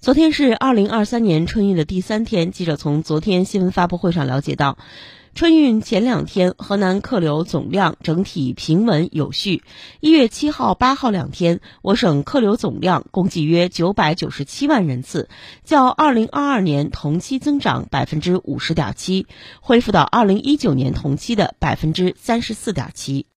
昨天是二零二三年春运的第三天，记者从昨天新闻发布会上了解到，春运前两天河南客流总量整体平稳有序。一月七号、八号两天，我省客流总量共计约九百九十七万人次，较二零二二年同期增长百分之五十点七，恢复到二零一九年同期的百分之三十四点七。